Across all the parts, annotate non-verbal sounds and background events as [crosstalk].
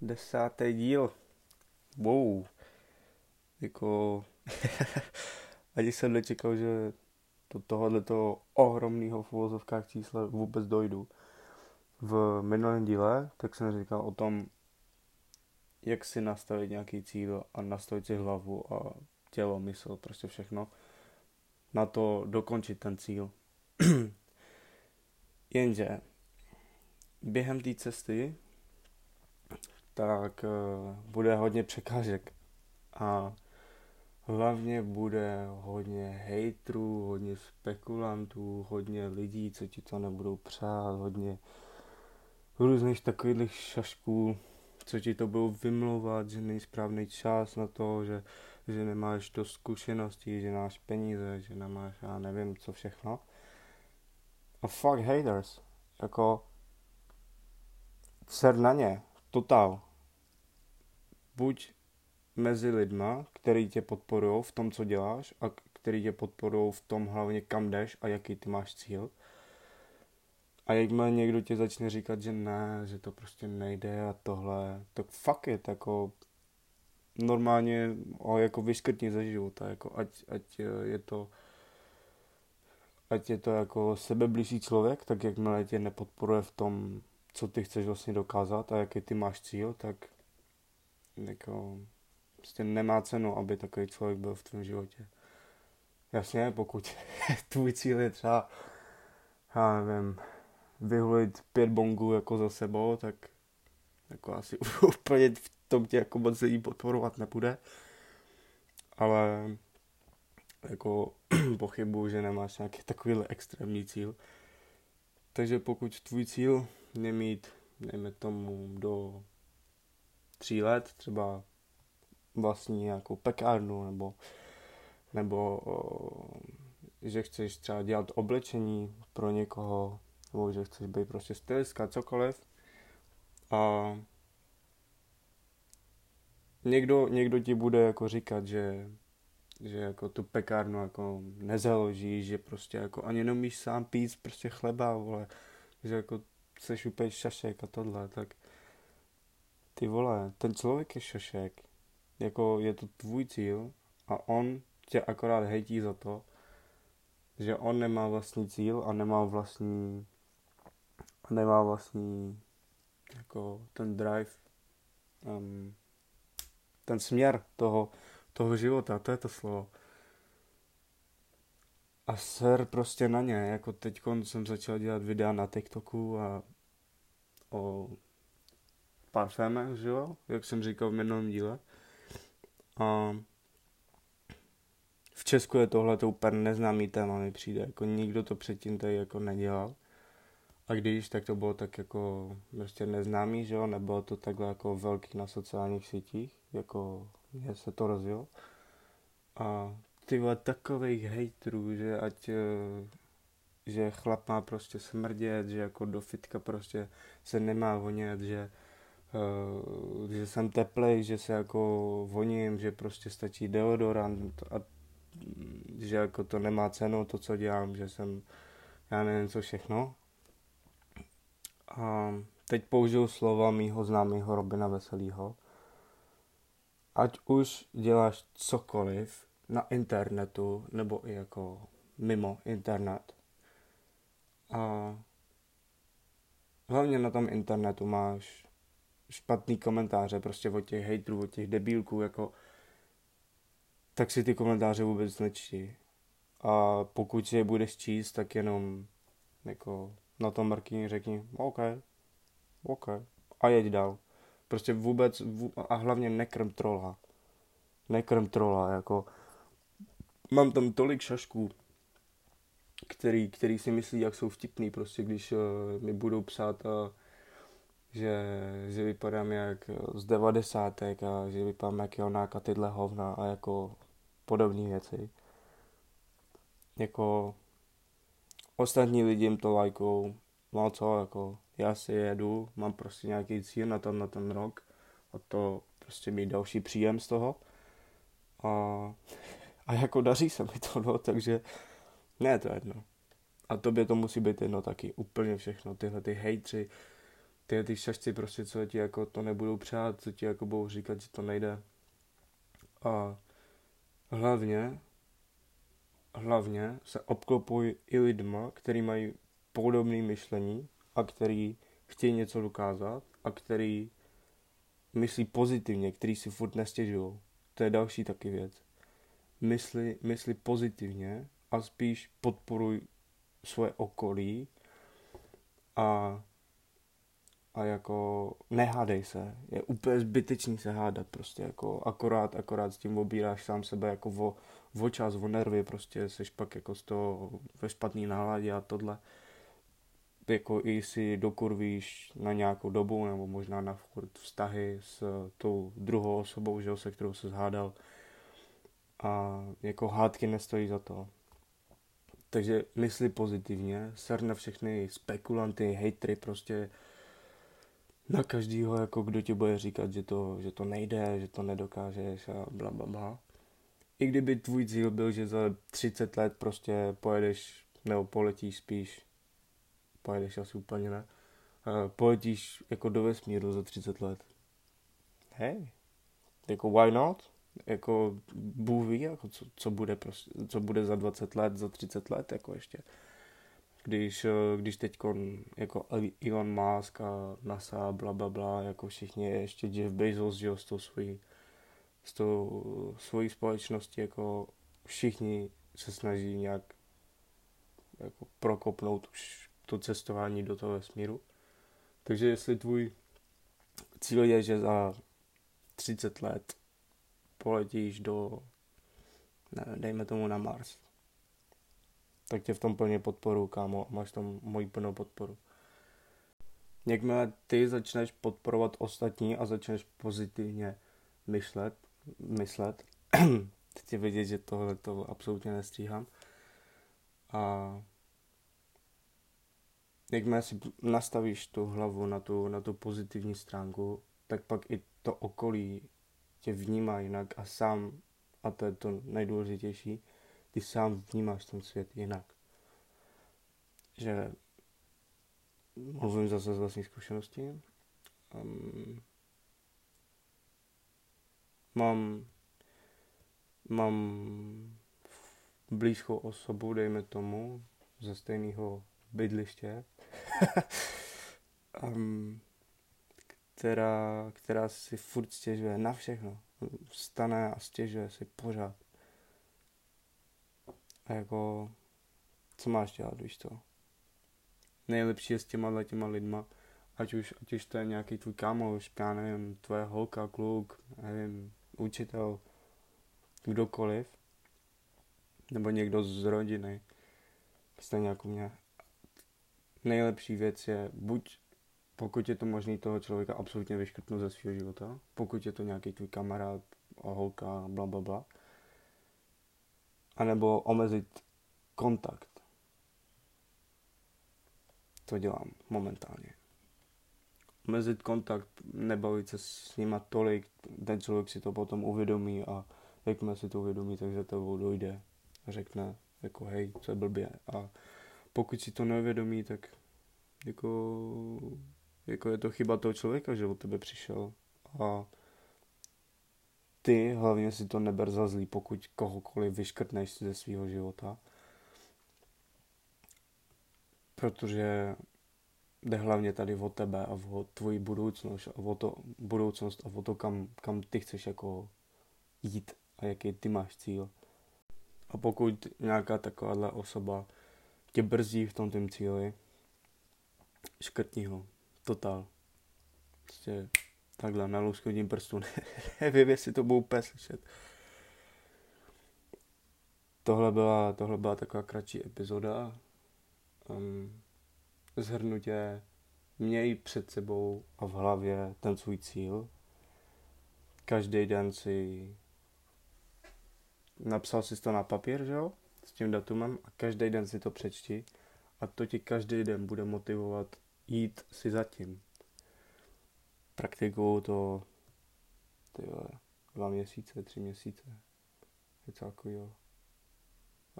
desátý díl. Wow. Jako, [laughs] ani jsem nečekal, že do tohoto ohromného v uvozovkách čísla vůbec dojdu. V minulém díle, tak jsem říkal o tom, jak si nastavit nějaký cíl a nastavit si hlavu a tělo, mysl, prostě všechno na to dokončit ten cíl. [clears throat] Jenže během té cesty tak uh, bude hodně překážek a hlavně bude hodně hejtrů, hodně spekulantů, hodně lidí, co ti to nebudou přát, hodně různých takových šašků, co ti to budou vymlouvat, že není správný čas na to, že, že nemáš to zkušenosti, že máš peníze, že nemáš, já nevím, co všechno. A fuck haters. Jako ser na ně. Total. Buď mezi lidma, který tě podporují v tom, co děláš a který tě podporují v tom hlavně kam jdeš a jaký ty máš cíl. A jakmile někdo ti začne říkat, že ne, že to prostě nejde a tohle, tak fuck it, jako normálně ho jako vyškrtni ze života, jako ať, ať je to ať je to jako sebeblížší člověk, tak jakmile tě nepodporuje v tom, co ty chceš vlastně dokázat a jaký ty máš cíl, tak jako prostě nemá cenu, aby takový člověk byl v tvém životě. Jasně, pokud [laughs] tvůj cíl je třeba, já nevím, vyhulit pět bongů jako za sebou, tak jako asi [laughs] úplně v tom tě jako moc lidí podporovat nebude. Ale jako [clears throat] pochybuju, že nemáš nějaký takovýhle extrémní cíl. Takže pokud tvůj cíl je mít, tomu, do tří let třeba vlastní nějakou pekárnu nebo, nebo že chceš třeba dělat oblečení pro někoho, nebo že chceš být prostě stylistka, cokoliv. A někdo, někdo ti bude jako říkat, že že jako tu pekárnu jako nezaložíš, že prostě jako ani nemíš sám pít prostě chleba, vole, že jako chceš úplně šašek a tohle, tak ty vole, ten člověk je šašek, jako je to tvůj cíl a on tě akorát hejtí za to, že on nemá vlastní cíl a nemá vlastní nemá vlastní jako ten drive um, ten směr toho, toho života, to je to slovo. A ser prostě na ně, jako teď jsem začal dělat videa na TikToku a o parfémech, že jo, jak jsem říkal v minulém díle. A v Česku je tohle to úplně neznámý téma, mi přijde, jako nikdo to předtím tady jako nedělal. A když, tak to bylo tak jako prostě neznámý, že jo, nebylo to takhle jako velký na sociálních sítích, jako že se to rozjelo. A ty vole, takových hejtrů, že ať eh, že chlap má prostě smrdět, že jako do fitka prostě se nemá vonět, že že jsem teplej, že se jako voním, že prostě stačí deodorant a že jako to nemá cenu, to, co dělám, že jsem, já nevím, co všechno. A teď použiju slova mýho známého Robina Veselýho, ať už děláš cokoliv na internetu nebo i jako mimo internet. A hlavně na tom internetu máš špatný komentáře prostě od těch hejtrů, od těch debílků, jako tak si ty komentáře vůbec nečti. A pokud si je budeš číst, tak jenom jako na tom mrkni řekni OK, OK a jeď dál. Prostě vůbec, a hlavně nekrm trola. Nekrm trola, jako mám tam tolik šašků, který, který si myslí, jak jsou vtipný, prostě když uh, mi budou psát, uh, že, že vypadám jak z devadesátek a že vypadám jak Jonák a tyhle hovna a jako podobné věci. Jako ostatní lidi jim to lajkou, no co, jako já si jedu, mám prostě nějaký cíl na ten, na ten rok a to prostě mít další příjem z toho. A, a jako daří se mi to, no, takže ne, to je jedno. A tobě to musí být jedno taky, úplně všechno, tyhle ty hejtři, ty, ty šašci prostě, co ti jako to nebudou přát, co ti jako budou říkat, že to nejde. A hlavně, hlavně se obklopuj i lidma, který mají podobné myšlení a který chtějí něco dokázat a který myslí pozitivně, který si furt nestěžují. To je další taky věc. Mysli, mysli pozitivně a spíš podporuj svoje okolí a, a jako nehádej se. Je úplně zbytečný se hádat prostě jako akorát, akorát s tím obíráš sám sebe jako o, o čas, o nervy prostě seš pak jako z toho ve špatný náladě a tohle jako i si dokurvíš na nějakou dobu nebo možná na furt vztahy s tou druhou osobou, že jo, se kterou se zhádal a jako hádky nestojí za to. Takže mysli pozitivně, ser na všechny spekulanty, hejtry, prostě na každýho, jako kdo ti bude říkat, že to, že to nejde, že to nedokážeš a bla, bla, bla. I kdyby tvůj cíl byl, že za 30 let prostě pojedeš nebo poletíš spíš, pojedeš asi úplně ne, poletíš jako do vesmíru za 30 let. Hej, jako why not? jako Bůh ví, jako co, co, bude prostě, co bude za 20 let, za 30 let, jako ještě. Když, eh, když teď jako Elon Musk a NASA, bla, bla, bla, jako všichni, ještě Jeff Bezos, že jo, s tou svojí, s tou svojí společností, jako všichni se snaží nějak jako prokopnout už to cestování do toho vesmíru. Takže jestli tvůj cíl je, že za 30 let poletíš do, ne, dejme tomu na Mars, tak tě v tom plně podporu, kámo, máš tam moji plnou podporu. Jakmile ty začneš podporovat ostatní a začneš pozitivně myšlet, myslet, teď je vidět, že tohle to absolutně nestříhám. A jakmile si nastavíš tu hlavu na tu, na tu pozitivní stránku, tak pak i to okolí tě vnímá jinak a sám, a to je to nejdůležitější, ty sám vnímáš ten svět jinak. Že mluvím zase z vlastní zkušenosti. Um, mám, mám blízkou osobu, dejme tomu, ze stejného bydliště, [laughs] um, která, která si furt stěžuje na všechno. Vstane a stěžuje si pořád. A jako, co máš dělat, víš to? Nejlepší je s těma těma lidma, ať už, ať už to je nějaký tvůj kámoš, já nevím, tvoje holka, kluk, nevím, učitel, kdokoliv, nebo někdo z rodiny, stejně jako mě. Nejlepší věc je buď pokud je to možný toho člověka absolutně vyškrtnout ze svého života, pokud je to nějaký tvůj kamarád, holka, bla, bla, bla, anebo omezit kontakt. To dělám momentálně. Omezit kontakt, nebavit se s nima tolik, ten člověk si to potom uvědomí a jakmile si to uvědomí, tak za tebou dojde a řekne jako hej, co je blbě. A pokud si to neuvědomí, tak jako jako je to chyba toho člověka, že od tebe přišel. A ty hlavně si to neber za zlý, pokud kohokoliv vyškrtneš ze svého života. Protože jde hlavně tady o tebe a o tvoji budoucnost a o to budoucnost a o to, kam, kam ty chceš jako jít a jaký ty máš cíl. A pokud nějaká takováhle osoba tě brzdí v tom tým cíli, škrtni ho totál. Prostě takhle na louskotním prstu. [laughs] Nevím, jestli to budou úplně slyšet. Tohle byla, tohle byla taková kratší epizoda. Um, zhrnutě měj před sebou a v hlavě ten svůj cíl. Každý den si napsal si to na papír, že jo, s tím datumem a každý den si to přečti a to ti každý den bude motivovat jít si zatím. Praktikuju to tyhle, dva měsíce, tři měsíce. Něco takového.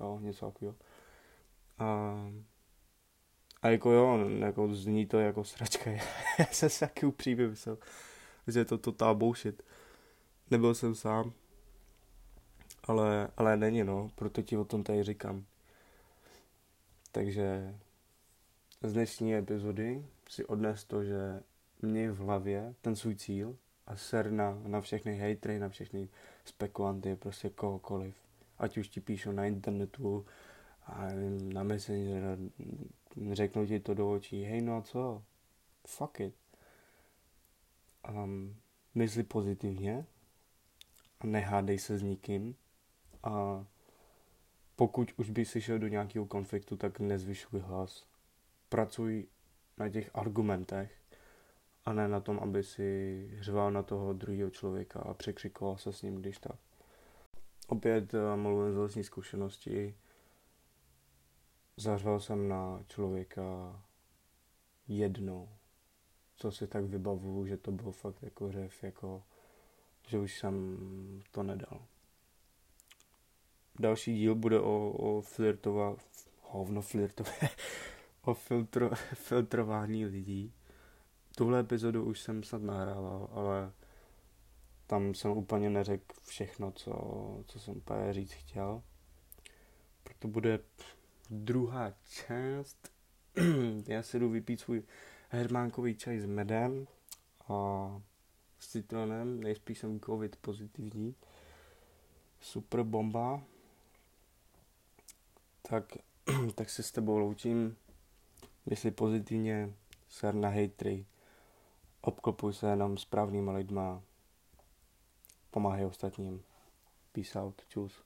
Jo, něco takového. A, A jako jo, jako zní to jako sračka. [laughs] Já jsem si taky upřímně myslel, že je to total bullshit. Nebyl jsem sám. Ale, ale není no, proto ti o tom tady říkám. Takže z dnešní epizody si odnes to, že mě v hlavě ten svůj cíl a ser na, na všechny hejtry, na všechny spekulanty, prostě kohokoliv. Ať už ti píšou na internetu, a na Messenger, řeknou ti to do očí, hej no a co, fuck it. Um, mysli pozitivně nehádej se s nikým a pokud už by si šel do nějakého konfliktu, tak nezvyšuj hlas. Pracuj na těch argumentech a ne na tom, aby si řval na toho druhého člověka a překřikoval se s ním, když tak. Opět eh, mluvím z vlastní zkušenosti. Zařval jsem na člověka jednou, co si tak vybavuju, že to byl fakt jako řev, jako, že už jsem to nedal. Další díl bude o, o flirtova, hovno flirtové, [laughs] o filtro, filtrování lidí. Tuhle epizodu už jsem snad nahrával, ale tam jsem úplně neřekl všechno, co, co jsem úplně říct chtěl. Proto bude druhá část. [clears throat] Já si jdu vypít svůj hermánkový čaj s medem a s citronem, nejspíš jsem covid pozitivní. Super bomba. Tak, [clears throat] tak se s tebou loučím. Mysli pozitivně, ser na hejtry. Obklopuj se jenom správnýma lidma. Pomáhej ostatním. Peace out. Čus.